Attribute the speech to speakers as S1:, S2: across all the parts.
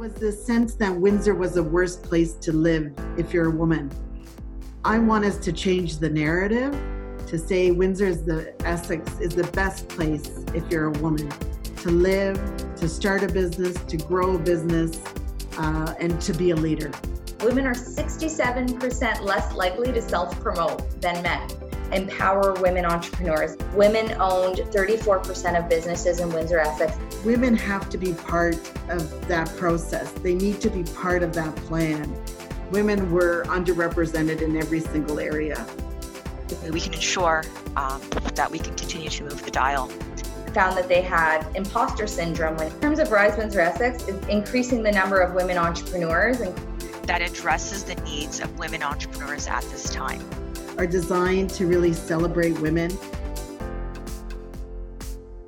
S1: was this sense that Windsor was the worst place to live if you're a woman. I want us to change the narrative to say Windsor is the Essex is the best place if you're a woman to live, to start a business, to grow a business, uh, and to be a leader.
S2: Women are 67% less likely to self promote than men. Empower women entrepreneurs. Women owned 34% of businesses in Windsor, Essex.
S1: Women have to be part of that process, they need to be part of that plan. Women were underrepresented in every single area.
S3: We can ensure um, that we can continue to move the dial
S2: found that they had imposter syndrome. In terms of Rise Windsor Essex, is increasing the number of women entrepreneurs and
S3: that addresses the needs of women entrepreneurs at this time.
S1: Are designed to really celebrate women.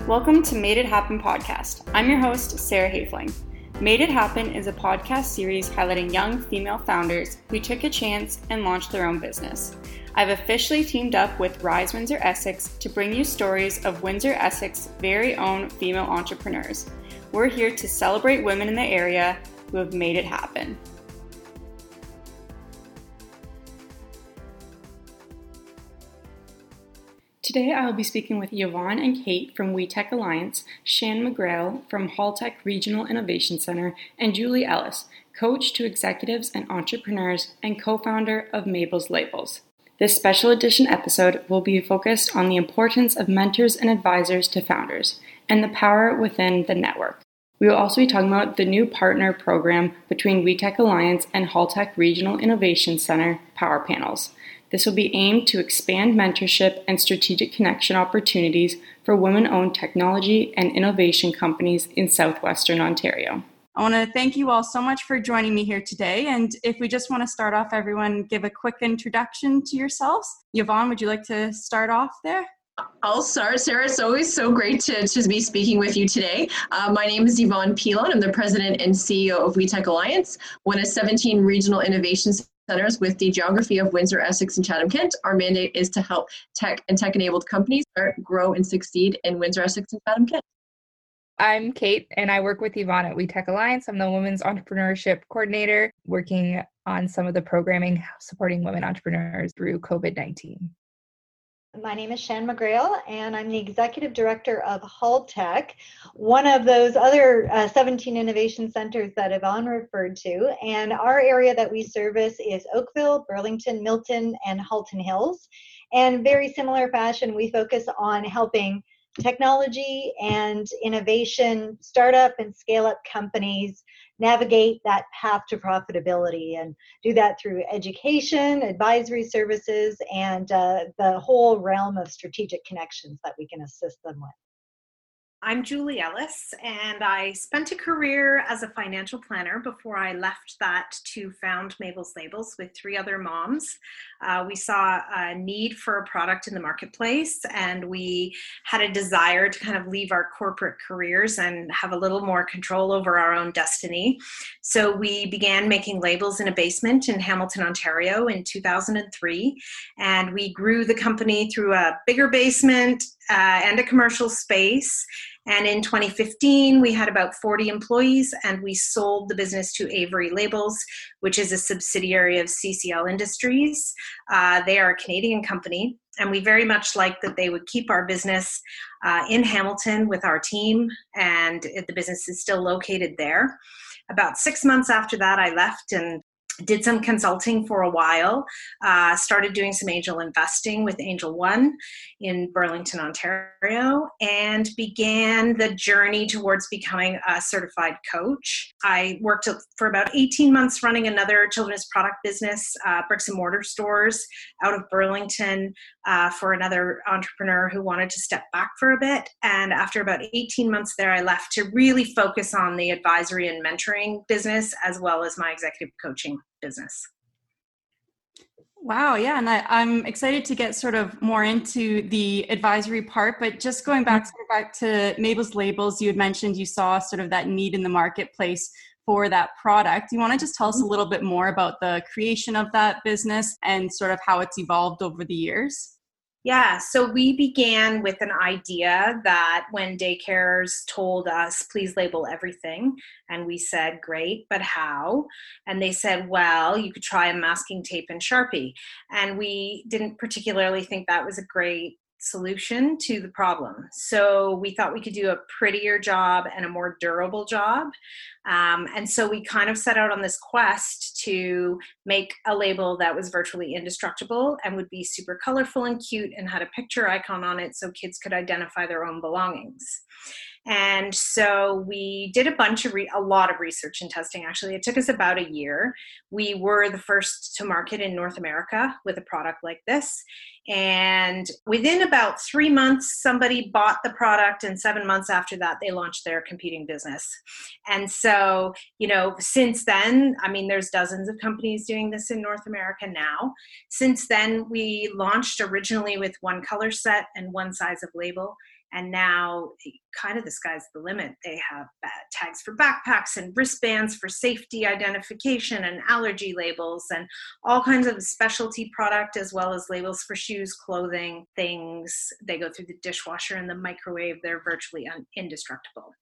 S4: Welcome to Made It Happen podcast. I'm your host, Sarah Hafling. Made It Happen is a podcast series highlighting young female founders who took a chance and launched their own business. I've officially teamed up with Rise Windsor Essex to bring you stories of Windsor Essex's very own female entrepreneurs. We're here to celebrate women in the area who have made it happen. Today I will be speaking with Yvonne and Kate from WeTech Alliance, Shan McGrail from Haltech Regional Innovation Center, and Julie Ellis, coach to executives and entrepreneurs and co-founder of Mabel's Labels. This special edition episode will be focused on the importance of mentors and advisors to founders and the power within the network. We will also be talking about the new partner program between WeTech Alliance and Haltech Regional Innovation Center Power Panels. This will be aimed to expand mentorship and strategic connection opportunities for women owned technology and innovation companies in southwestern Ontario. I want to thank you all so much for joining me here today. And if we just want to start off, everyone give a quick introduction to yourselves. Yvonne, would you like to start off there?
S5: I'll start, Sarah. It's always so great to, to be speaking with you today. Uh, my name is Yvonne Pilon. I'm the president and CEO of WeTech Alliance, one of 17 regional innovation centers with the geography of Windsor, Essex, and Chatham Kent. Our mandate is to help tech and tech enabled companies grow and succeed in Windsor, Essex, and Chatham Kent.
S6: I'm Kate, and I work with Yvonne at WeTech Alliance. I'm the Women's Entrepreneurship Coordinator, working on some of the programming supporting women entrepreneurs through COVID 19.
S7: My name is Shan McGrail, and I'm the Executive Director of Haltech, one of those other uh, 17 innovation centers that Yvonne referred to. And our area that we service is Oakville, Burlington, Milton, and Halton Hills. And very similar fashion, we focus on helping technology and innovation startup and scale up companies navigate that path to profitability and do that through education, advisory services, and uh, the whole realm of strategic connections that we can assist them with.
S8: I'm Julie Ellis, and I spent a career as a financial planner before I left that to found Mabel's Labels with three other moms. Uh, we saw a need for a product in the marketplace, and we had a desire to kind of leave our corporate careers and have a little more control over our own destiny. So we began making labels in a basement in Hamilton, Ontario in 2003, and we grew the company through a bigger basement uh, and a commercial space and in 2015, we had about 40 employees, and we sold the business to Avery Labels, which is a subsidiary of CCL Industries. Uh, they are a Canadian company, and we very much liked that they would keep our business uh, in Hamilton with our team, and the business is still located there. About six months after that, I left and did some consulting for a while, uh, started doing some angel investing with Angel One in Burlington, Ontario, and began the journey towards becoming a certified coach. I worked for about 18 months running another children's product business, uh, bricks and mortar stores out of Burlington uh, for another entrepreneur who wanted to step back for a bit. And after about 18 months there, I left to really focus on the advisory and mentoring business as well as my executive coaching business.
S4: Wow, yeah, and I, am excited to get sort of more into the advisory part. But just going back, sort of back to Mabel's labels, you had mentioned you saw sort of that need in the marketplace for that product. You want to just tell us a mm-hmm. little bit more about the creation of that business and sort of how it's evolved over the years?
S8: Yeah, so we began with an idea that when daycares told us, please label everything, and we said, great, but how? And they said, well, you could try a masking tape and Sharpie. And we didn't particularly think that was a great solution to the problem. So we thought we could do a prettier job and a more durable job. Um, and so we kind of set out on this quest to make a label that was virtually indestructible and would be super colorful and cute and had a picture icon on it so kids could identify their own belongings. And so we did a bunch of, re- a lot of research and testing actually. It took us about a year. We were the first to market in North America with a product like this. And within about three months, somebody bought the product, and seven months after that, they launched their competing business. And so, you know, since then, I mean, there's dozens of companies doing this in North America now. Since then, we launched originally with one color set and one size of label and now kind of the sky's the limit. They have tags for backpacks and wristbands for safety identification and allergy labels and all kinds of specialty product as well as labels for shoes clothing things. They go through the dishwasher and the microwave. They're virtually un- indestructible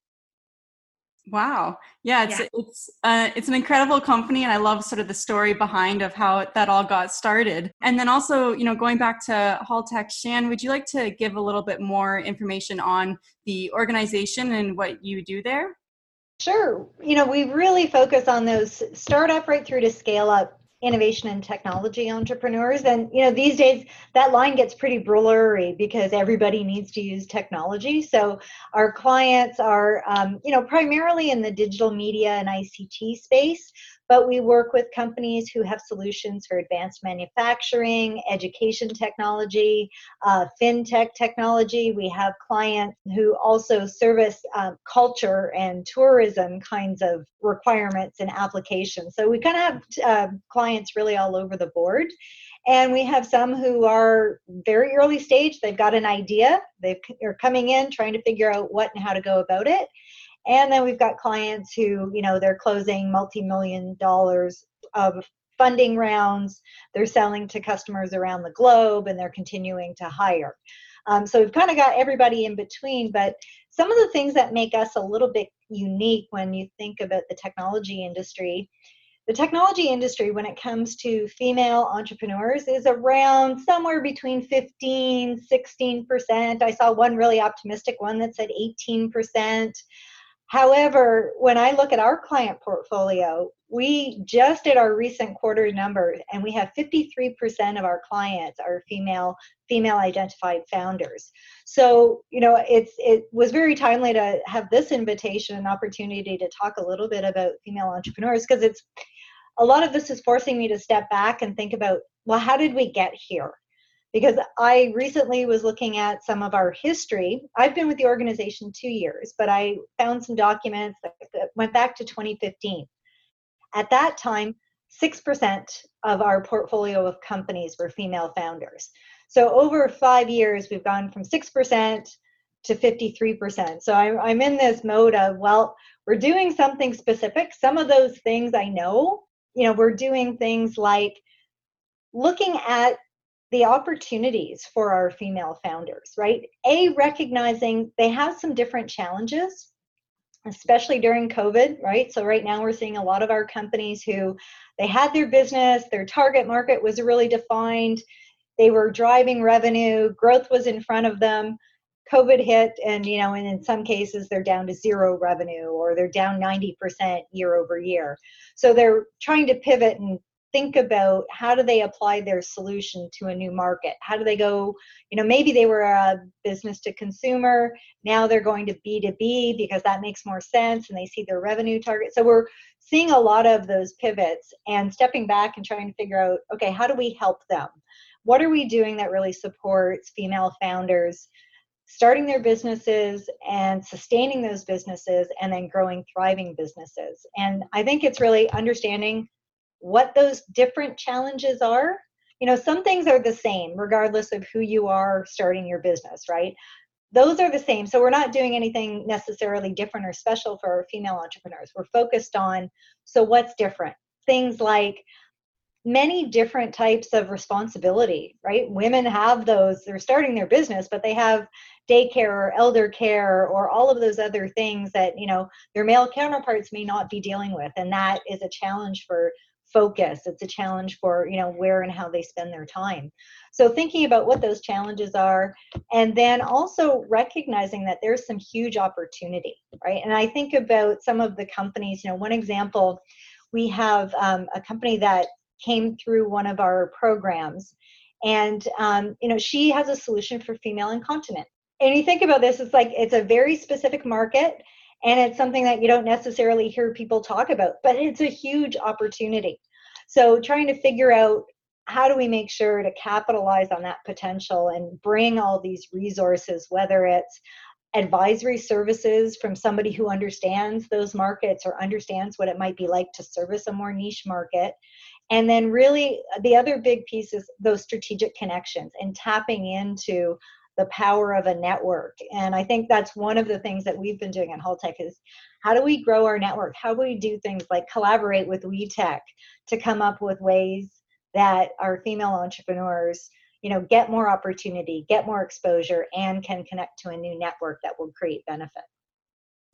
S9: Wow. Yeah, it's yeah. it's uh, it's an incredible company, and I love sort of the story behind of how that all got started. And then also, you know, going back to Haltech Shan, would you like to give a little bit more information on the organization and what you do there?
S7: Sure. You know, we really focus on those startup right through to scale up innovation and technology entrepreneurs. And you know these days that line gets pretty blurry because everybody needs to use technology. So our clients are um, you know primarily in the digital media and ict space but we work with companies who have solutions for advanced manufacturing, education technology, uh, fintech technology. We have clients who also service uh, culture and tourism kinds of requirements and applications. So we kind of have uh, clients really all over the board. And we have some who are very early stage. They've got an idea. They're coming in trying to figure out what and how to go about it. And then we've got clients who, you know, they're closing multi-million dollars of funding rounds. They're selling to customers around the globe and they're continuing to hire. Um, so we've kind of got everybody in between, but some of the things that make us a little bit unique when you think about the technology industry the technology industry when it comes to female entrepreneurs is around somewhere between 15 16% i saw one really optimistic one that said 18% However, when I look at our client portfolio, we just did our recent quarter number and we have 53% of our clients are female female identified founders. So, you know, it's it was very timely to have this invitation and opportunity to talk a little bit about female entrepreneurs because it's a lot of this is forcing me to step back and think about well, how did we get here? Because I recently was looking at some of our history. I've been with the organization two years, but I found some documents that, went back to 2015. At that time, 6% of our portfolio of companies were female founders. So over five years, we've gone from 6% to 53%. So I'm, I'm in this mode of, well, we're doing something specific. Some of those things I know, you know, we're doing things like looking at the opportunities for our female founders, right? A, recognizing they have some different challenges, especially during COVID, right? So, right now we're seeing a lot of our companies who they had their business, their target market was really defined, they were driving revenue, growth was in front of them. COVID hit, and you know, and in some cases they're down to zero revenue or they're down 90% year over year. So they're trying to pivot and think about how do they apply their solution to a new market? How do they go you know maybe they were a business to consumer now they're going to b2b because that makes more sense and they see their revenue target. So we're seeing a lot of those pivots and stepping back and trying to figure out okay how do we help them? What are we doing that really supports female founders starting their businesses and sustaining those businesses and then growing thriving businesses? And i think it's really understanding what those different challenges are. You know, some things are the same regardless of who you are starting your business, right? Those are the same. So we're not doing anything necessarily different or special for female entrepreneurs. We're focused on so what's different? Things like many different types of responsibility, right? Women have those, they're starting their business, but they have daycare or elder care or all of those other things that, you know, their male counterparts may not be dealing with. And that is a challenge for focus. It's a challenge for, you know, where and how they spend their time. So thinking about what those challenges are and then also recognizing that there's some huge opportunity, right? And I think about some of the companies, you know, one example, we have um, a company that came through one of our programs and um, you know she has a solution for female incontinence and you think about this it's like it's a very specific market and it's something that you don't necessarily hear people talk about but it's a huge opportunity. So trying to figure out how do we make sure to capitalize on that potential and bring all these resources whether it's advisory services from somebody who understands those markets or understands what it might be like to service a more niche market. And then really uh, the other big piece is those strategic connections and tapping into the power of a network. And i think that's one of the things that we've been doing at Haltech is how do we grow our network? How do we do things like collaborate with WeTech to come up with ways that our female entrepreneurs you know get more opportunity get more exposure and can connect to a new network that will create benefit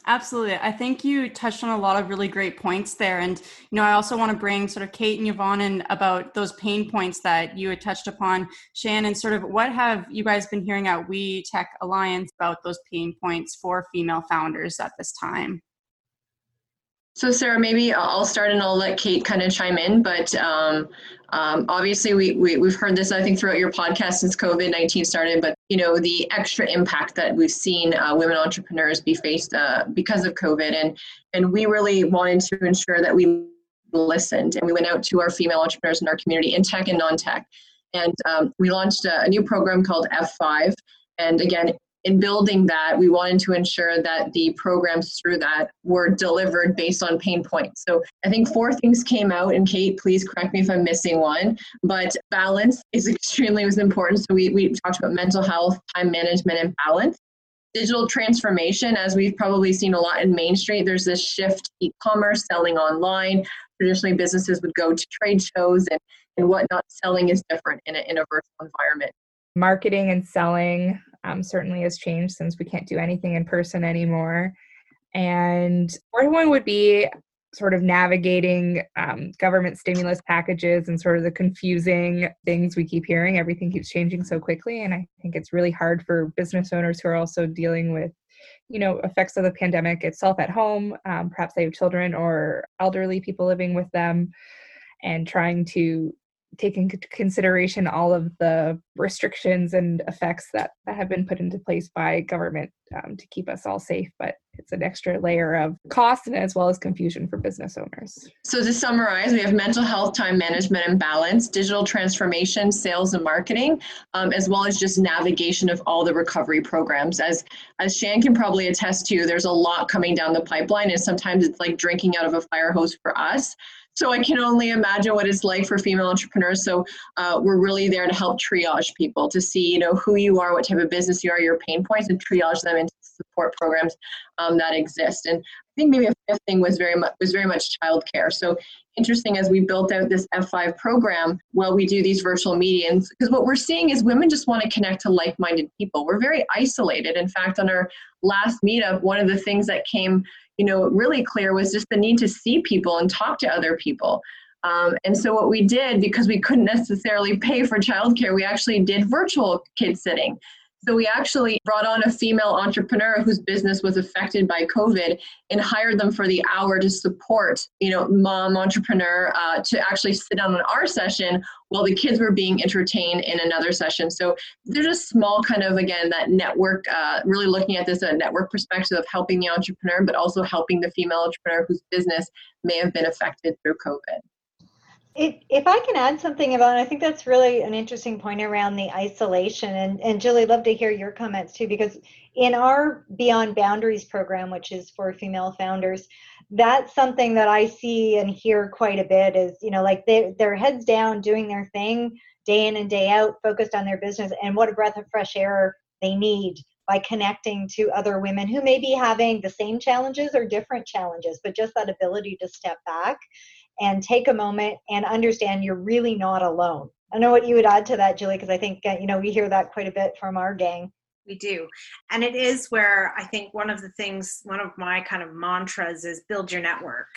S9: Absolutely. I think you touched on a lot of really great points there. And, you know, I also want to bring sort of Kate and Yvonne in about those pain points that you had touched upon, Shannon, sort of what have you guys been hearing at WeTech Alliance about those pain points for female founders at this time?
S5: So Sarah, maybe I'll start and I'll let Kate kind of chime in. But um, um, obviously, we, we we've heard this I think throughout your podcast since COVID nineteen started. But you know the extra impact that we've seen uh, women entrepreneurs be faced uh, because of COVID, and and we really wanted to ensure that we listened and we went out to our female entrepreneurs in our community in tech and non-tech, and um, we launched a, a new program called F5. And again, in building that, we wanted to ensure that the programs through that were delivered based on pain points. So I think four things came out, and Kate, please correct me if I'm missing one, but balance is extremely was important. So we, we talked about mental health, time management, and balance. Digital transformation, as we've probably seen a lot in Main Street, there's this shift e-commerce, selling online. Traditionally, businesses would go to trade shows and, and whatnot. Selling is different in a, in a virtual environment
S6: marketing and selling um, certainly has changed since we can't do anything in person anymore. And fourth one would be sort of navigating um, government stimulus packages and sort of the confusing things we keep hearing. Everything keeps changing so quickly, and I think it's really hard for business owners who are also dealing with, you know, effects of the pandemic itself at home. Um, perhaps they have children or elderly people living with them, and trying to take into consideration all of the restrictions and effects that, that have been put into place by government um, to keep us all safe but it's an extra layer of cost and as well as confusion for business owners.
S5: So to summarize we have mental health time management and balance digital transformation sales and marketing um, as well as just navigation of all the recovery programs. As as shan can probably attest to there's a lot coming down the pipeline and sometimes it's like drinking out of a fire hose for us so I can only imagine what it's like for female entrepreneurs. So uh, we're really there to help triage people to see, you know, who you are, what type of business you are, your pain points, and triage them into support programs um, that exist. And I think maybe a fifth thing was very much was very much childcare. So interesting as we built out this F5 program, well, we do these virtual meetings because what we're seeing is women just want to connect to like-minded people. We're very isolated. In fact, on our last meetup, one of the things that came you know, really clear was just the need to see people and talk to other people. Um, and so what we did, because we couldn't necessarily pay for childcare, we actually did virtual kid sitting. So we actually brought on a female entrepreneur whose business was affected by COVID and hired them for the hour to support, you know, mom entrepreneur uh, to actually sit down on our session while the kids were being entertained in another session. So there's a small kind of again that network, uh, really looking at this a network perspective of helping the entrepreneur, but also helping the female entrepreneur whose business may have been affected through COVID.
S7: If, if I can add something about, I think that's really an interesting point around the isolation. And, and Julie, love to hear your comments too, because in our Beyond Boundaries program, which is for female founders, that's something that I see and hear quite a bit is, you know, like they, their heads down doing their thing day in and day out, focused on their business, and what a breath of fresh air they need by connecting to other women who may be having the same challenges or different challenges, but just that ability to step back and take a moment and understand you're really not alone. I know what you would add to that, Julie, because I think uh, you know we hear that quite a bit from our gang.
S8: We do, and it is where I think one of the things, one of my kind of mantras is build your network,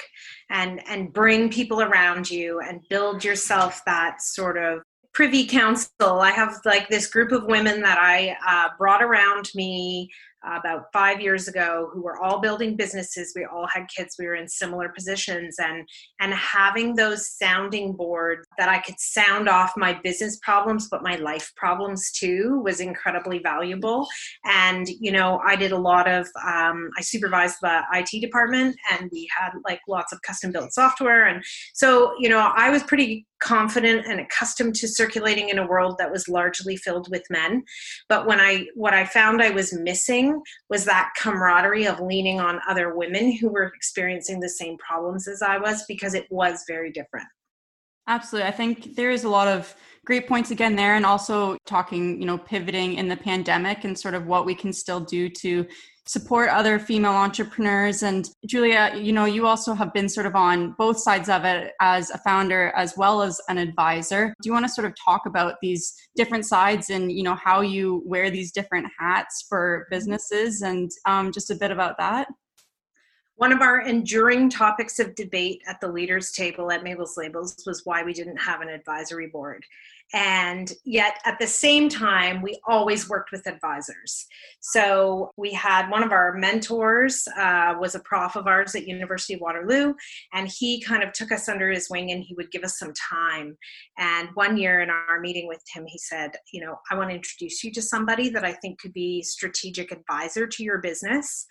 S8: and and bring people around you, and build yourself that sort of privy council. I have like this group of women that I uh, brought around me about five years ago who were all building businesses. We all had kids. We were in similar positions. And and having those sounding boards that i could sound off my business problems but my life problems too was incredibly valuable. And you know i did a lot of um, i supervised the it department and we had like lots of custom built software. And so you know i was pretty confident and accustomed to circulating in a world that was largely filled with men. But when i what i found i was missing was that camaraderie of leaning on other women who were experiencing the same problems as i was because it was very different.
S9: Absolutely. I think there is a lot of great points again there and also talking you know pivoting in the pandemic and sort of what we can still do to support other female entrepreneurs. And Julia, you know, you also have been sort of on both sides of it as a founder as well as an advisor. Do you want to sort of talk about these different sides and, you know, how you wear these different hats for businesses and um, just a bit about that?
S8: One of our enduring topics of debate at the leaders' table at Mabel's Labels was why we didn't have an advisory board and yet at the same time we always worked with advisors. So we had one of our mentors uh, was a prof of ours at university of waterloo and he kind of took us under his wing and he would give us some time. And one year in our meeting with him he said you know i want to introduce you to somebody that i think could be strategic advisor to your business.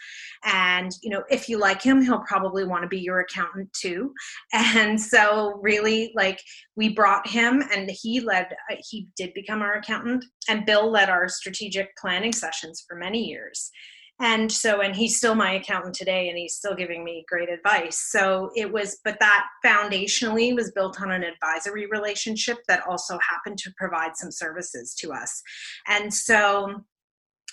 S8: And you know if you like him he'll probably want to be your accountant too. And so really like we brought him and he led uh, he did become our accountant and bill led our strategic planning sessions for many years. And so and he's still my accountant today and he's still giving me great advice. So it was but that foundationally was built on an advisory relationship that also happened to provide some services to us. And so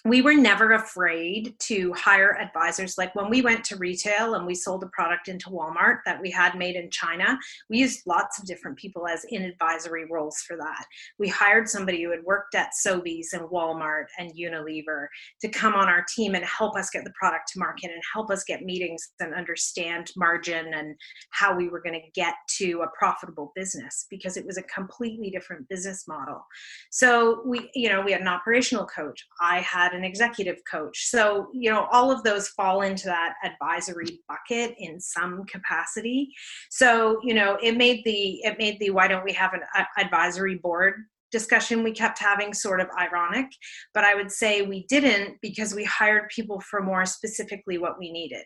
S8: we were never afraid to hire advisors. Like when we went to retail and we sold a product into Walmart that we had made in China, we used lots of different people as in advisory roles for that. We hired somebody who had worked at Sobeys and Walmart and Unilever to come on our team and help us get the product to market and help us get meetings and understand margin and how we were going to get to a profitable business because it was a completely different business model. So we, you know, we had an operational coach. I had an executive coach. So, you know, all of those fall into that advisory bucket in some capacity. So, you know, it made the it made the why don't we have an advisory board discussion we kept having sort of ironic, but I would say we didn't because we hired people for more specifically what we needed.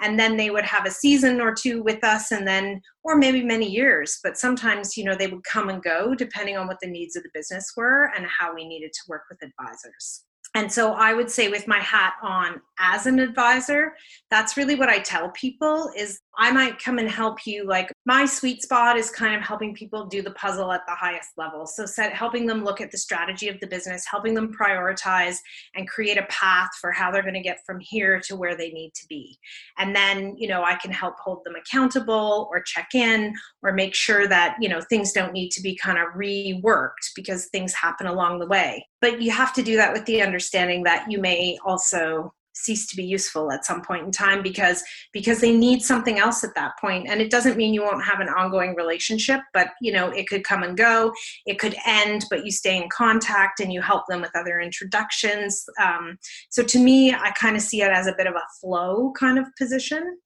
S8: And then they would have a season or two with us and then or maybe many years, but sometimes, you know, they would come and go depending on what the needs of the business were and how we needed to work with advisors and so i would say with my hat on as an advisor that's really what i tell people is I might come and help you. Like my sweet spot is kind of helping people do the puzzle at the highest level. So set, helping them look at the strategy of the business, helping them prioritize and create a path for how they're going to get from here to where they need to be. And then, you know, I can help hold them accountable or check in or make sure that, you know, things don't need to be kind of reworked because things happen along the way. But you have to do that with the understanding that you may also cease to be useful at some point in time because because they need something else at that point. And it doesn't mean you won't have an ongoing relationship but you know it could come and go. It could end but you stay in contact and you help them with other introductions. Um, so to me i kind of see it as a bit of a flow kind of position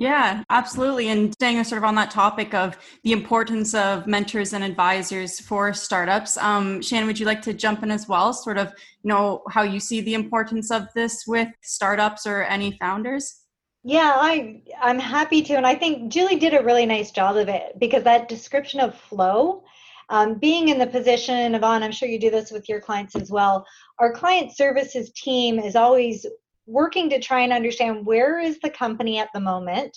S9: yeah, absolutely. And staying sort of on that topic of the importance of mentors and advisors for startups, um, Shannon, would you like to jump in as well? Sort of, you know, how you see the importance of this with startups or any founders?
S7: Yeah, I I'm happy to, and I think Julie did a really nice job of it because that description of flow, um, being in the position on, I'm sure you do this with your clients as well. Our client services team is always working to try and understand where is the company at the moment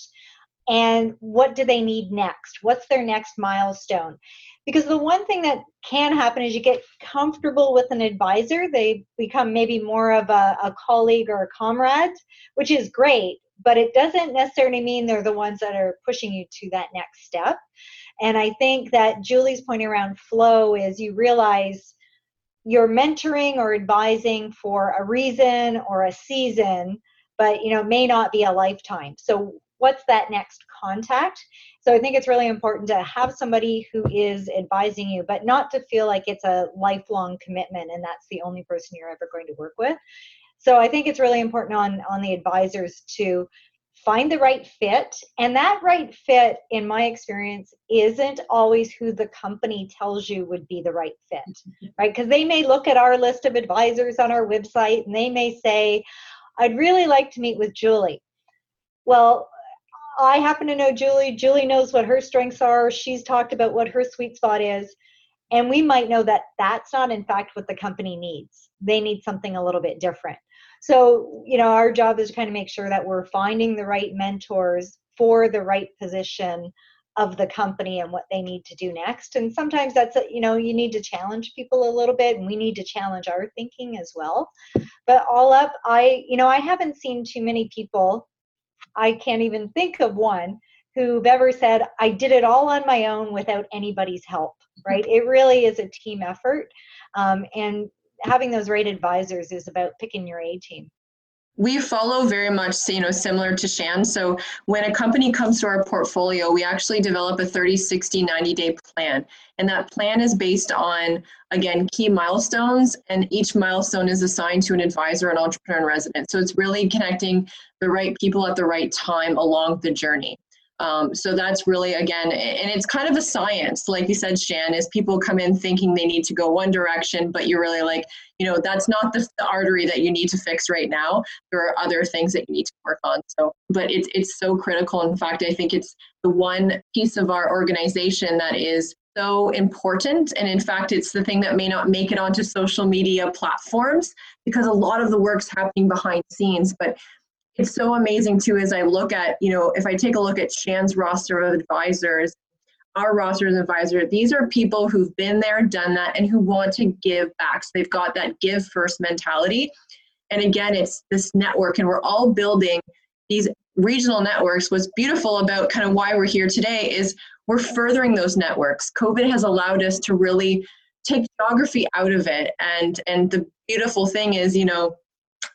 S7: and what do they need next? What's their next milestone? Because the one thing that can happen is you get comfortable with an advisor. They become maybe more of a, a colleague or a comrade which is great but it doesn't necessarily mean they're the ones that are pushing you to that next step. And I think that Julie's point around flow is you realize you're mentoring or advising for a reason or a season, but you know, may not be a lifetime. So what's that next contact? So I think it's really important to have somebody who is advising you, but not to feel like it's a lifelong commitment and that's the only person you're ever going to work with. So I think it's really important on on the advisors to find the right fit. And that right fit in my experience isn't always who the company tells you would be the right fit mm-hmm. right? Because they may look at our list of advisors on our website and they may say i'd really like to meet with julie. Well i happen to know julie. Julie knows what her strengths are. She's talked about what her sweet spot is. And we might know that that's not in fact what the company needs. They need something a little bit different so you know our job is to kind of make sure that we're finding the right mentors for the right position of the company and what they need to do next. And sometimes that's a, you know you need to challenge people a little bit and we need to challenge our thinking as well. But all up i you know i haven't seen too many people i can't even think of one who've ever said i did it all on my own without anybody's help right? It really is a team effort. Um, and having those right advisors is about picking your A team.
S5: We follow very much, you know, similar to Shan. So when a company comes to our portfolio, we actually develop a 30, 60, 90 day plan. And that plan is based on, again, key milestones. And each milestone is assigned to an advisor, an entrepreneur, and resident. So it's really connecting the right people at the right time along the journey. Um, so that's really again, and it's kind of a science, like you said, Shan, is people come in thinking they need to go one direction, but you're really like, you know, that's not the, the, artery that you need to fix right now. There are other things that you need to work on. So, but it's it's so critical. In fact, I think it's the one piece of our organization that is so important. And in fact, it's the thing that may not make it onto social media platforms because a lot of the work's happening behind scenes. But it's so amazing too as I look at, you know, if I take a look at Shan's roster of advisors, our roster of advisors, these are people who've been there, done that, and who want to give back. So they've got that give first mentality. And again, it's this network, and we're all building these regional networks. What's beautiful about kind of why we're here today is we're furthering those networks. COVID has allowed us to really take geography out of it. And and the beautiful thing is, you know,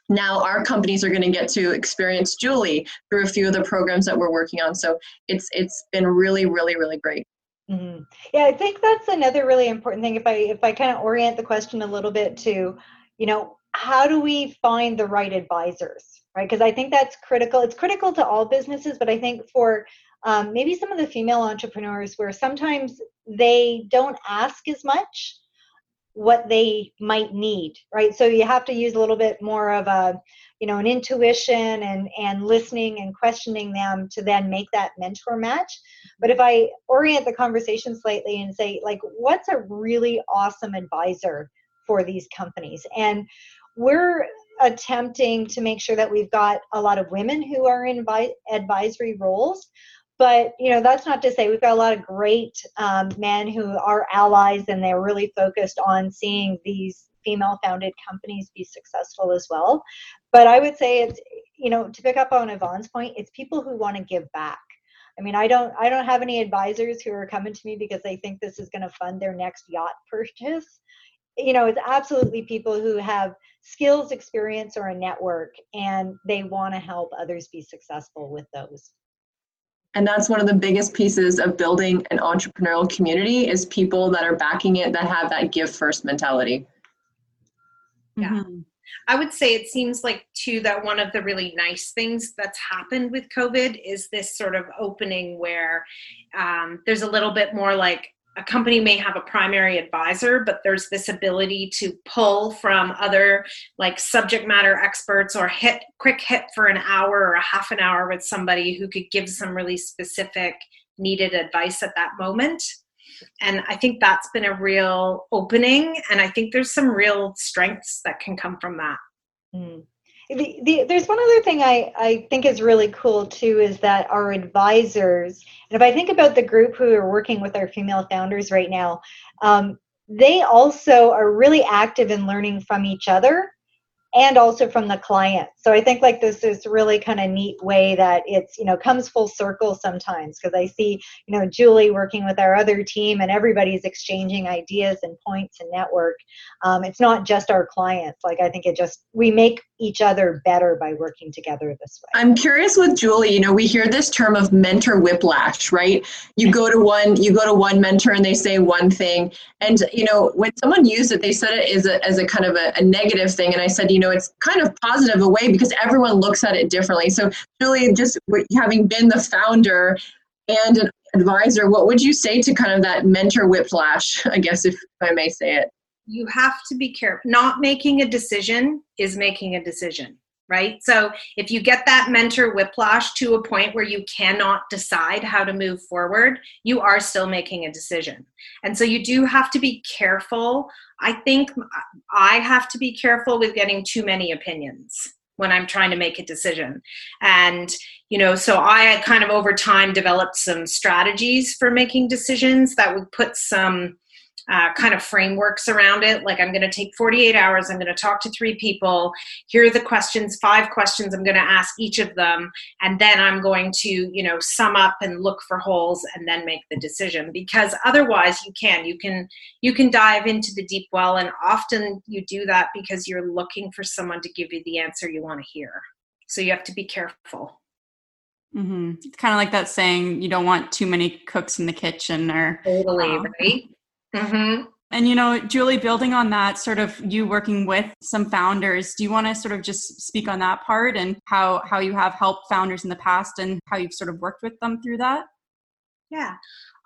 S5: now our companies are going to get to experience Julie through a few of the programs that we're working on. So it's it's been really, really, really great.
S7: Mm-hmm. Yeah, I think that's another really important thing. If I if I kind of orient the question a little bit to, you know, how do we find the right advisors, right? Because I think that's critical. It's critical to all businesses, but I think for um, maybe some of the female entrepreneurs, where sometimes they don't ask as much what they might need right? So you have to use a little bit more of a you know an intuition and and listening and questioning them to then make that mentor match. But if i orient the conversation slightly and say like what's a really awesome advisor for these companies? And we're attempting to make sure that we've got a lot of women who are in advisory roles but you know that's not to say we've got a lot of great um, men who are allies and they're really focused on seeing these female founded companies be successful as well. But i would say it's you know to pick up on yvonne's point it's people who want to give back. I mean i don't i don't have any advisors who are coming to me because they think this is going to fund their next yacht purchase. You know it's absolutely people who have skills experience or a network and they want to help others be successful with those
S5: and that's one of the biggest pieces of building an entrepreneurial community is people that are backing it that have that give first mentality
S8: yeah mm-hmm. i would say it seems like too that one of the really nice things that's happened with covid is this sort of opening where um, there's a little bit more like a company may have a primary advisor, but there's this ability to pull from other like subject matter experts or hit quick hit for an hour or a half an hour with somebody who could give some really specific needed advice at that moment. And I think that's been a real opening. And I think there's some real strengths that can come from that.
S7: Mm the, the, there's one other thing I, I think is really cool too is that our advisors, and if I think about the group who are working with our female founders right now, um, they also are really active in learning from each other and also from the client. So I think like this is really kind of neat way that it's, you know, comes full circle sometimes because I see, you know, Julie working with our other team and everybody's exchanging ideas and points and network. Um, it's not just our clients. Like I think it just, we make each other better by working together this way.
S5: I'm curious with Julie, you know, we hear this term of mentor whiplash, right? You go to one, you go to one mentor and they say one thing. And, you know, when someone used it, they said it as a, as a kind of a, a negative thing. And I said, you know, it's kind of positive a way because everyone looks at it differently. So, Julie, just having been the founder and an advisor, what would you say to kind of that mentor whiplash, I guess, if I may say it?
S8: You have to be careful. Not making a decision is making a decision right? So if you get that mentor whiplash to a point where you cannot decide how to move forward, you are still making a decision. And so you do have to be careful. I think I have to be careful with getting too many opinions when I'm trying to make a decision. And, you know, so I kind of over time developed some strategies for making decisions that would put some uh, kind of frameworks around it. Like, I'm going to take 48 hours, I'm going to talk to three people. Here are the questions, five questions I'm going to ask each of them. And then I'm going to, you know, sum up and look for holes and then make the decision. Because otherwise, you can. You can you can dive into the deep well and often you do that because you're looking for someone to give you the answer you want to hear so you have to be careful
S9: mm-hmm. it's kind of like that saying you don't want too many cooks in the kitchen or
S8: totally um, right
S9: Mm-hmm. And you know, Julie, building on that, sort of you working with some founders, do you want to sort of just speak on that part and how how you have helped founders in the past and how you've sort of worked with them through that?
S8: Yeah,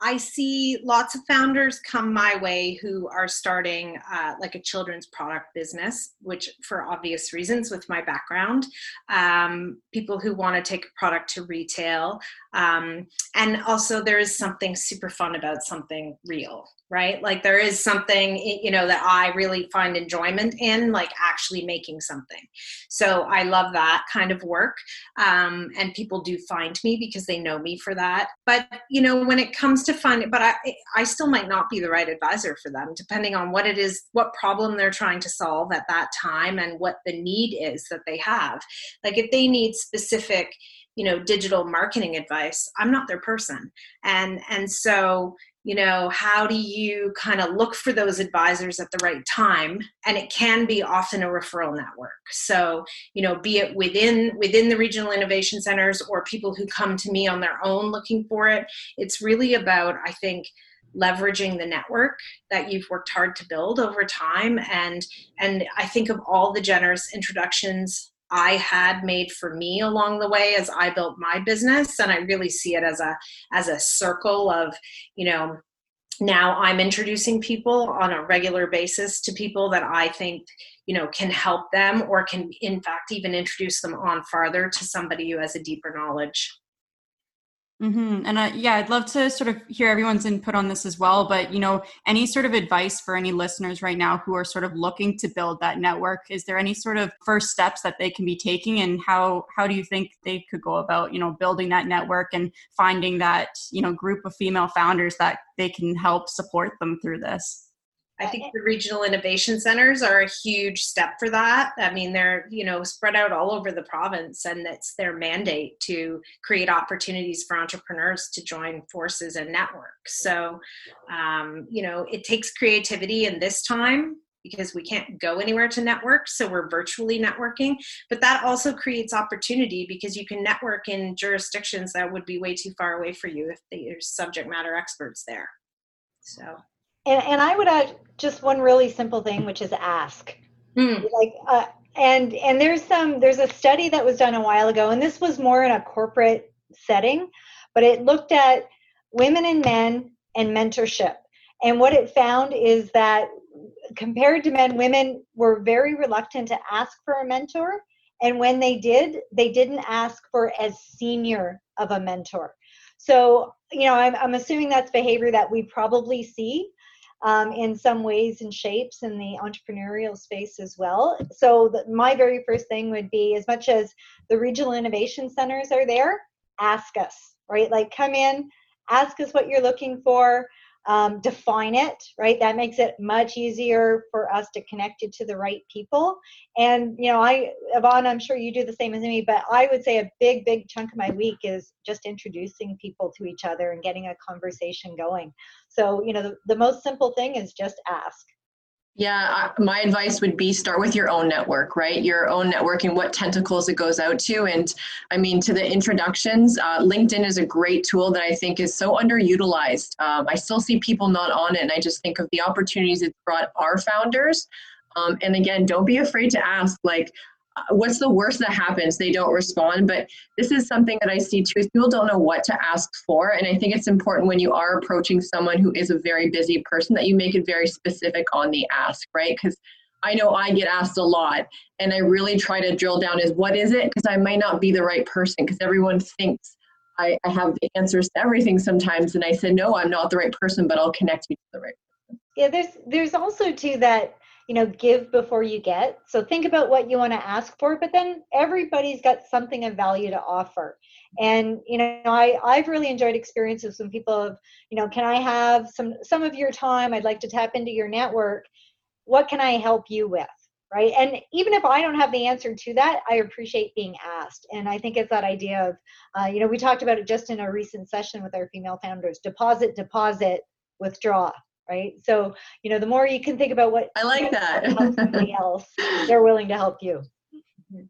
S8: I see lots of founders come my way who are starting uh, like a children's product business, which for obvious reasons with my background, um, people who want to take a product to retail. Um, and also, there is something super fun about something real, right? Like, there is something, you know, that I really find enjoyment in, like actually making something. So, I love that kind of work. Um, and people do find me because they know me for that. But, you know, when it comes to finding, but I, I still might not be the right advisor for them, depending on what it is, what problem they're trying to solve at that time and what the need is that they have. Like, if they need specific, you know digital marketing advice i'm not their person and and so you know how do you kind of look for those advisors at the right time? And it can be often a referral network. So you know be it within within the regional innovation centers or people who come to me on their own looking for it it's really about i think leveraging the network that you've worked hard to build over time. And and i think of all the generous introductions I had made for me along the way as I built my business. And I really see it as a as a circle of you know now I'm introducing people on a regular basis to people that I think you know can help them or can in fact even introduce them on farther to somebody who has a deeper knowledge
S9: Mm-hmm. And uh, yeah, I'd love to sort of hear everyone's input on this as well. But you know, any sort of advice for any listeners right now who are sort of looking to build that network? Is there any sort of first steps that they can be taking, and how how do you think they could go about you know building that network and finding that you know group of female founders that they can help support them through this?
S8: I think the regional innovation centers are a huge step for that. I mean, they're you know spread out all over the province, and it's their mandate to create opportunities for entrepreneurs to join forces and network. So, um, you know, it takes creativity in this time because we can't go anywhere to network, so we're virtually networking. But that also creates opportunity because you can network in jurisdictions that would be way too far away for you if there's subject matter experts there. So
S7: and, and I would add just one really simple thing, which is ask.
S8: Mm.
S7: Like, uh, and and there's some there's a study that was done a while ago, and this was more in a corporate setting, but it looked at women and men and mentorship. And what it found is that compared to men, women were very reluctant to ask for a mentor. And when they did, they didn't ask for as senior of a mentor. So, you know, I'm, I'm assuming that's behavior that we probably see um, in some ways and shapes in the entrepreneurial space as well. So, the, my very first thing would be as much as the regional innovation centers are there, ask us, right? Like, come in, ask us what you're looking for. Um, define it, right? That makes it much easier for us to connect it to the right people. And, you know, I, Yvonne, I'm sure you do the same as me, but I would say a big, big chunk of my week is just introducing people to each other and getting a conversation going. So, you know, the, the most simple thing is just ask.
S5: Yeah, my advice would be start with your own network, right? Your own network and what tentacles it goes out to. And I mean, to the introductions, uh, LinkedIn is a great tool that I think is so underutilized. Um, I still see people not on it, and I just think of the opportunities it's brought our founders. Um, and again, don't be afraid to ask, like, Uh, what's the worst that happens? They don't respond but this is something that i see too people don't know what to ask for and i think it's important when you are approaching someone who is a very busy person that you make it very specific on the ask right? Because i know i get asked a lot and i really try to drill down is what is it? Because i might not be the right person because everyone thinks I, I have the answers to everything sometimes and i said no i'm not the right person but i'll connect you to the right person.
S7: Yeah there's there's also too that you know give before you get. So think about what you want to ask for but then everybody's got something of value to offer. And you know i i've really enjoyed experiences when people have you know can i have some some of your time? I'd like to tap into your network. What can i help you with? Right? And even if i don't have the answer to that i appreciate being asked. And i think it's that idea of uh, you know we talked about it just in a recent session with our female founders deposit deposit withdraw right? So, you know, the more you can think about what
S5: I like that
S7: somebody else, they're willing to help you. Mm-hmm.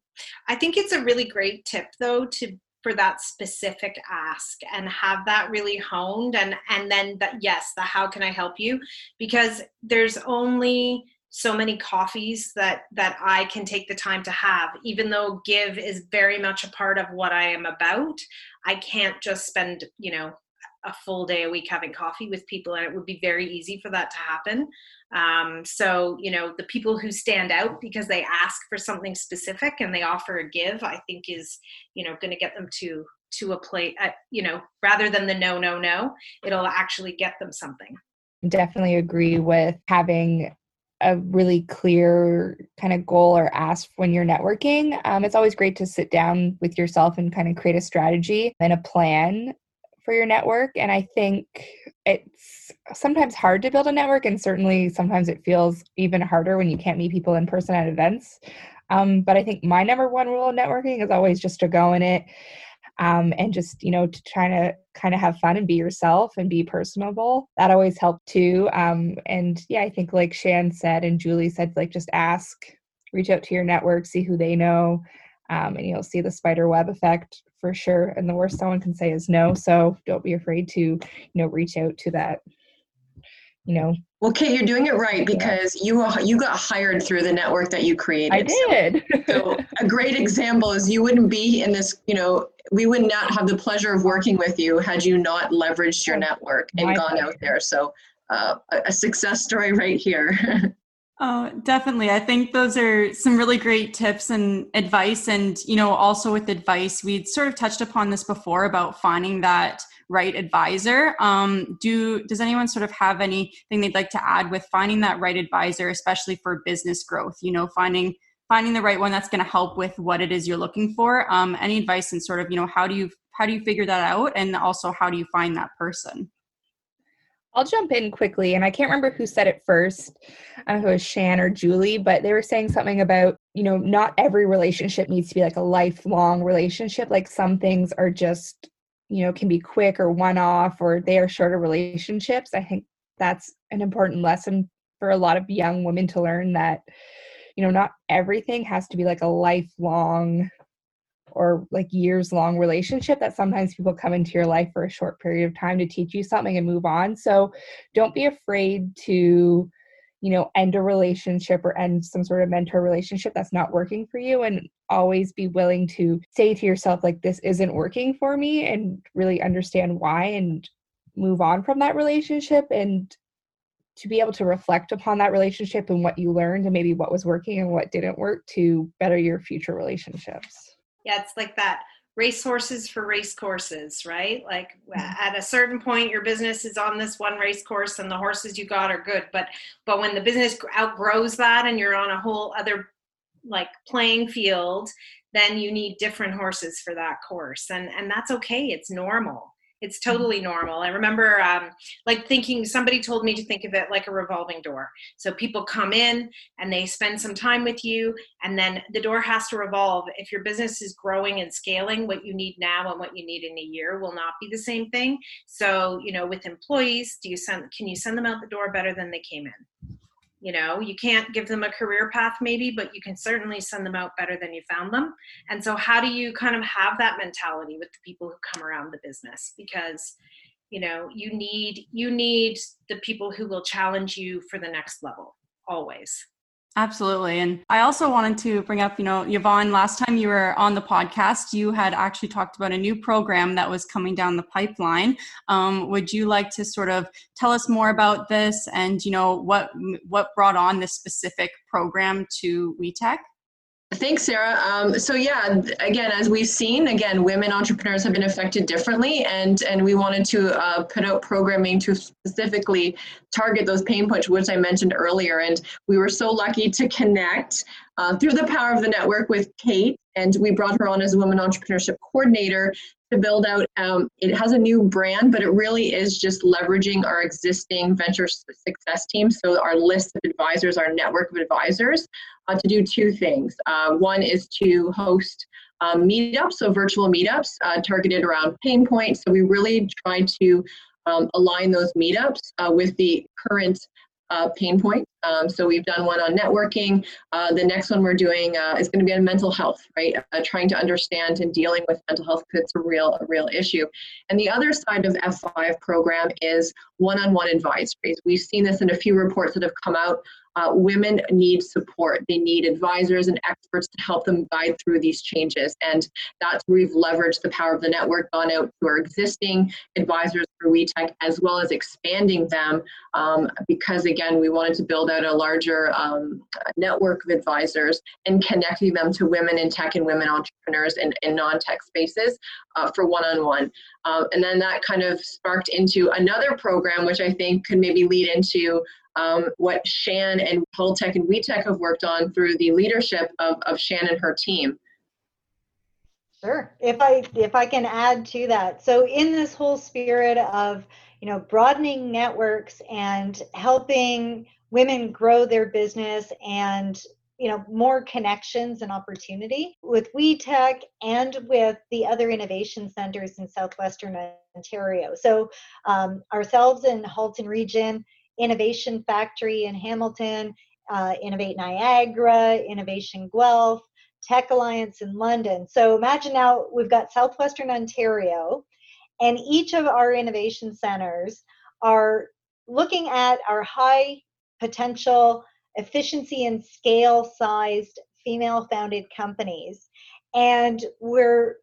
S8: I think it's a really great tip though to for that specific ask and have that really honed and and then that yes the how can i help you because there's only so many coffees that that i can take the time to have even though give is very much a part of what i am about i can't just spend you know a full day a week having coffee with people and it would be very easy for that to happen um, so you know the people who stand out because they ask for something specific and they offer a give i think is you know going to get them to to a plate uh, you know rather than the no no no it'll actually get them something
S6: definitely agree with having a really clear kind of goal or ask when you're networking. Um, it's always great to sit down with yourself and kind of create a strategy and a plan for your network. And I think it's sometimes hard to build a network, and certainly sometimes it feels even harder when you can't meet people in person at events. Um, but I think my number one rule of networking is always just to go in it um, and just, you know, to try to kind of have fun and be yourself and be personable. That always helped too. Um, and yeah, I think like Shan said and Julie said, like just ask, reach out to your network, see who they know. Um, and you'll see the spider web effect for sure. And the worst someone can say is no. So don't be afraid to, you know, reach out to that, you know.
S5: Well, Kate, you're doing it right because you you got hired through the network that you created.
S6: I did.
S5: So, so a great example is you wouldn't be in this, you know, we would not have the pleasure of working with you had you not leveraged your network and My gone pleasure. out there. So uh, a success story right here.
S9: Oh, definitely. I think those are some really great tips and advice. And, you know, also with advice, we'd sort of touched upon this before about finding that right advisor. Um, do does anyone sort of have anything they'd like to add with finding that right advisor, especially for business growth? You know, finding finding the right one that's going to help with what it is you're looking for. Um, any advice and sort of, you know, how do you how do you figure that out, and also how do you find that person?
S6: I'll jump in quickly, and I can't remember who said it first. I don't know if it was Shan or Julie, but they were saying something about, you know, not every relationship needs to be like a lifelong relationship. Like some things are just, you know, can be quick or one off or they are shorter relationships. I think that's an important lesson for a lot of young women to learn that, you know, not everything has to be like a lifelong or like years long relationship that sometimes people come into your life for a short period of time to teach you something and move on. So don't be afraid to you know end a relationship or end some sort of mentor relationship that's not working for you and always be willing to say to yourself like this isn't working for me and really understand why and move on from that relationship and to be able to reflect upon that relationship and what you learned and maybe what was working and what didn't work to better your future relationships
S8: yeah it's like that race horses for race courses right like mm-hmm. at a certain point your business is on this one race course and the horses you got are good but but when the business outgrows that and you're on a whole other like playing field then you need different horses for that course and and that's okay it's normal It's totally normal. I remember um, like thinking somebody told me to think of it like a revolving door. So people come in and they spend some time with you, and then the door has to revolve. If your business is growing and scaling, what you need now and what you need in a year will not be the same thing. So you know, with employees, do you send can you send them out the door better than they came in? You know you can't give them a career path maybe but you can certainly send them out better than you found them. And so how do you kind of have that mentality with the people who come around the business? Because you know you need you need the people who will challenge you for the next level always
S9: Absolutely. And I also wanted to bring up, you know, Yvonne, last time you were on the podcast, you had actually talked about a new program that was coming down the pipeline. Um, would you like to sort of tell us more about this and, you know, what, what brought on this specific program to WeTech?
S5: Thanks, Sarah. Um, so yeah, again, as we've seen, again, women entrepreneurs have been affected differently, and and we wanted to uh, put out programming to specifically target those pain points, which I mentioned earlier. And we were so lucky to connect uh, through the power of the network with Kate, and we brought her on as a women entrepreneurship coordinator to build out. Um, it has a new brand, but it really is just leveraging our existing venture success team. So our list of advisors, our network of advisors, uh, to do two things. Uh, one is to host um, meetups, so virtual meetups uh, targeted around pain points. So we really try to um, align those meetups uh, with the current uh, pain point. Um, so we've done one on networking. Uh, the next one we're doing uh, is going to be on mental health, right? Uh, trying to understand and dealing with mental health because it's a real, a real issue. And the other side of F5 program is one-on-one advisories. We've seen this in a few reports that have come out uh, women need support. They need advisors and experts to help them guide through these changes. And that's where we've leveraged the power of the network, gone out to our existing advisors through WeTech, as well as expanding them um, because, again, we wanted to build out a larger um, network of advisors and connecting them to women in tech and women entrepreneurs in, in non tech spaces uh, for one on one. and then that kind of sparked into another program, which I think could maybe lead into um, what Shan and Haltech and WeTech have worked on through the leadership of, of Shan and her team.
S7: Sure. If I if I can add to that. So in this whole spirit of, you know, broadening networks and helping women grow their business and you know more connections and opportunity with WeTech and with the other innovation centers in southwestern Ontario. So um, ourselves in Halton Region Innovation Factory in Hamilton, uh, Innovate Niagara, Innovation Guelph, Tech Alliance in London. So imagine now we've got Southwestern Ontario, and each of our innovation centers are looking at our high potential efficiency and scale sized female founded companies. And we're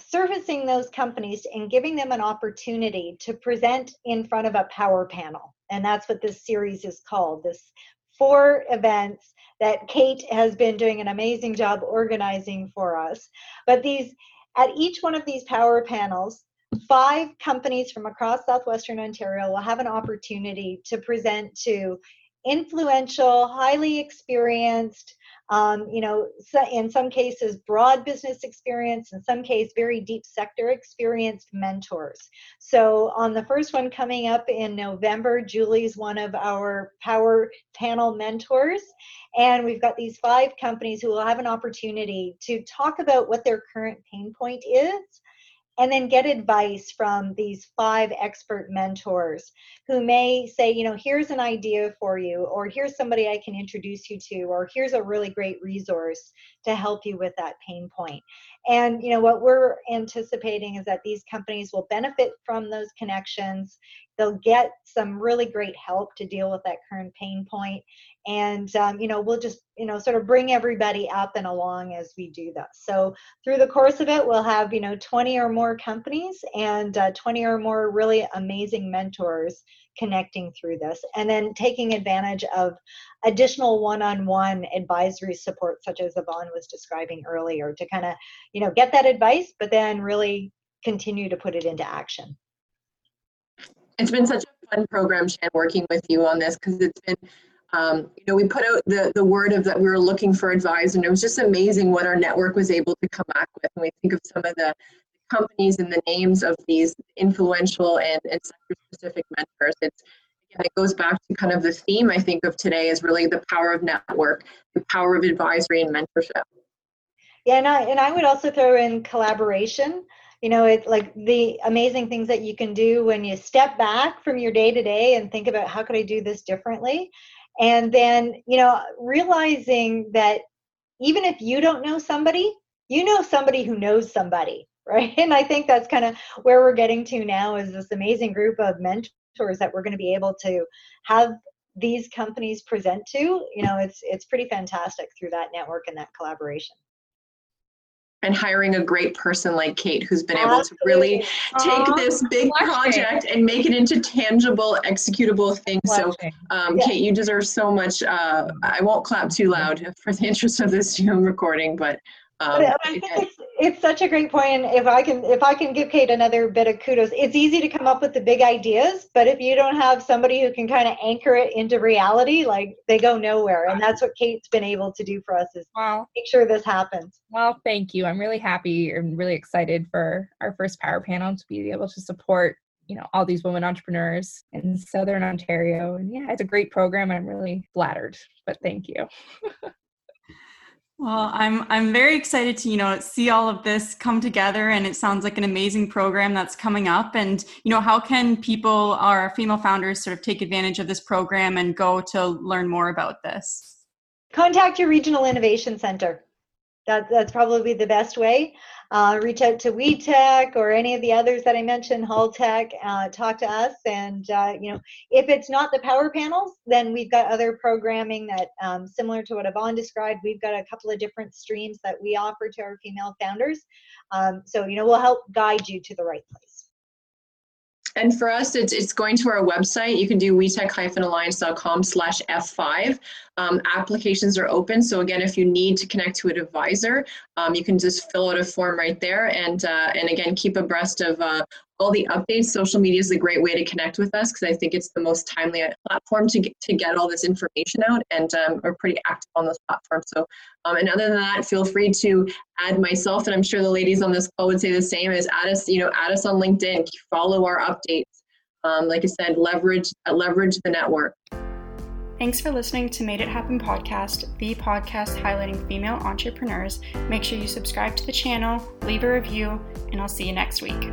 S7: servicing those companies and giving them an opportunity to present in front of a power panel and that's what this series is called this four events that kate has been doing an amazing job organizing for us. But these at each one of these power panels five companies from across southwestern ontario will have an opportunity to present to influential highly experienced um, you know, in some cases, broad business experience, in some case, very deep sector experienced mentors. So, on the first one coming up in November, Julie's one of our Power Panel mentors. And we've got these five companies who will have an opportunity to talk about what their current pain point is and then get advice from these five expert mentors who may say, you know, here's an idea for you, or here's somebody I can introduce you to, or here's a really great resource to help you with that pain point. And, you know, what we're anticipating is that these companies will benefit from those connections. They'll get some really great help to deal with that current pain point. And um, you know we'll just you know sort of bring everybody up and along as we do that. So through the course of it we'll have you know 20 or more companies and uh, 20 or more really amazing mentors connecting through this and then taking advantage of additional one-on-one advisory support such as yvonne was describing earlier to kind of you know get that advice but then really continue to put it into action
S5: it's been such a fun program shan working with you on this because it's been um, you know, we put out the, the word of that we were looking for advice, and it was just amazing what our network was able to come back with. And we think of some of the companies and the names of these influential and, and sector specific mentors. It's it goes back to kind of the theme I think of today is really the power of network, the power of advisory and mentorship.
S7: Yeah, and I and I would also throw in collaboration. You know, it's like the amazing things that you can do when you step back from your day to day and think about how could I do this differently, and then you know realizing that even if you don't know somebody, you know somebody who knows somebody right? And i think that's kind of where we're getting to now is this amazing group of mentors that we're going to be able to have these companies present to. You know it's it's pretty fantastic through that network and that collaboration
S5: and hiring a great person like Kate who's been able to really take this big project and make it into tangible, executable things. So, um. Kate, you deserve so much. Uh, I won't clap too loud for the interest of this Zoom recording, but um,
S7: I think it's, it's such a great point. If I can, if I can give Kate another bit of kudos, it's easy to come up with the big ideas, but if you don't have somebody who can kind of anchor it into reality, like they go nowhere. And that's what Kate's been able to do for us is wow. make sure this happens.
S6: Well, thank you. I'm really happy and really excited for our first power panel to be able to support you know all these women entrepreneurs in southern ontario and yeah it's a great program i'm really flattered but thank you
S9: Well, I'm I'm very excited to you know see all of this come together, and it sounds like an amazing program that's coming up. And you know, how can people, our female founders, sort of take advantage of this program and go to learn more about this?
S7: Contact your regional innovation center. That, that's probably the best way. Uh, reach out to WeTech or any of the others that I mentioned, Haltech, uh, talk to us. And, uh, you know, if it's not the power panels, then we've got other programming that, um, similar to what Yvonne described, we've got a couple of different streams that we offer to our female founders. Um, so, you know, we'll help guide you to the right place.
S5: And for us, it's, it's going to our website. You can do wetech-alliance.com slash F5. Um, applications are open. So again, if you need to connect to an advisor, um, you can just fill out a form right there. And, uh, and again, keep abreast of uh, all the updates. Social media is a great way to connect with us because I think it's the most timely platform to get, to get all this information out, and um, we're pretty active on those platforms. So, um, and other than that, feel free to add myself, and I'm sure the ladies on this call would say the same. Is add us, you know, add us on LinkedIn, follow our updates. Um, like I said, leverage leverage the network.
S4: Thanks for listening to Made It Happen podcast, the podcast highlighting female entrepreneurs. Make sure you subscribe to the channel, leave a review, and I'll see you next week.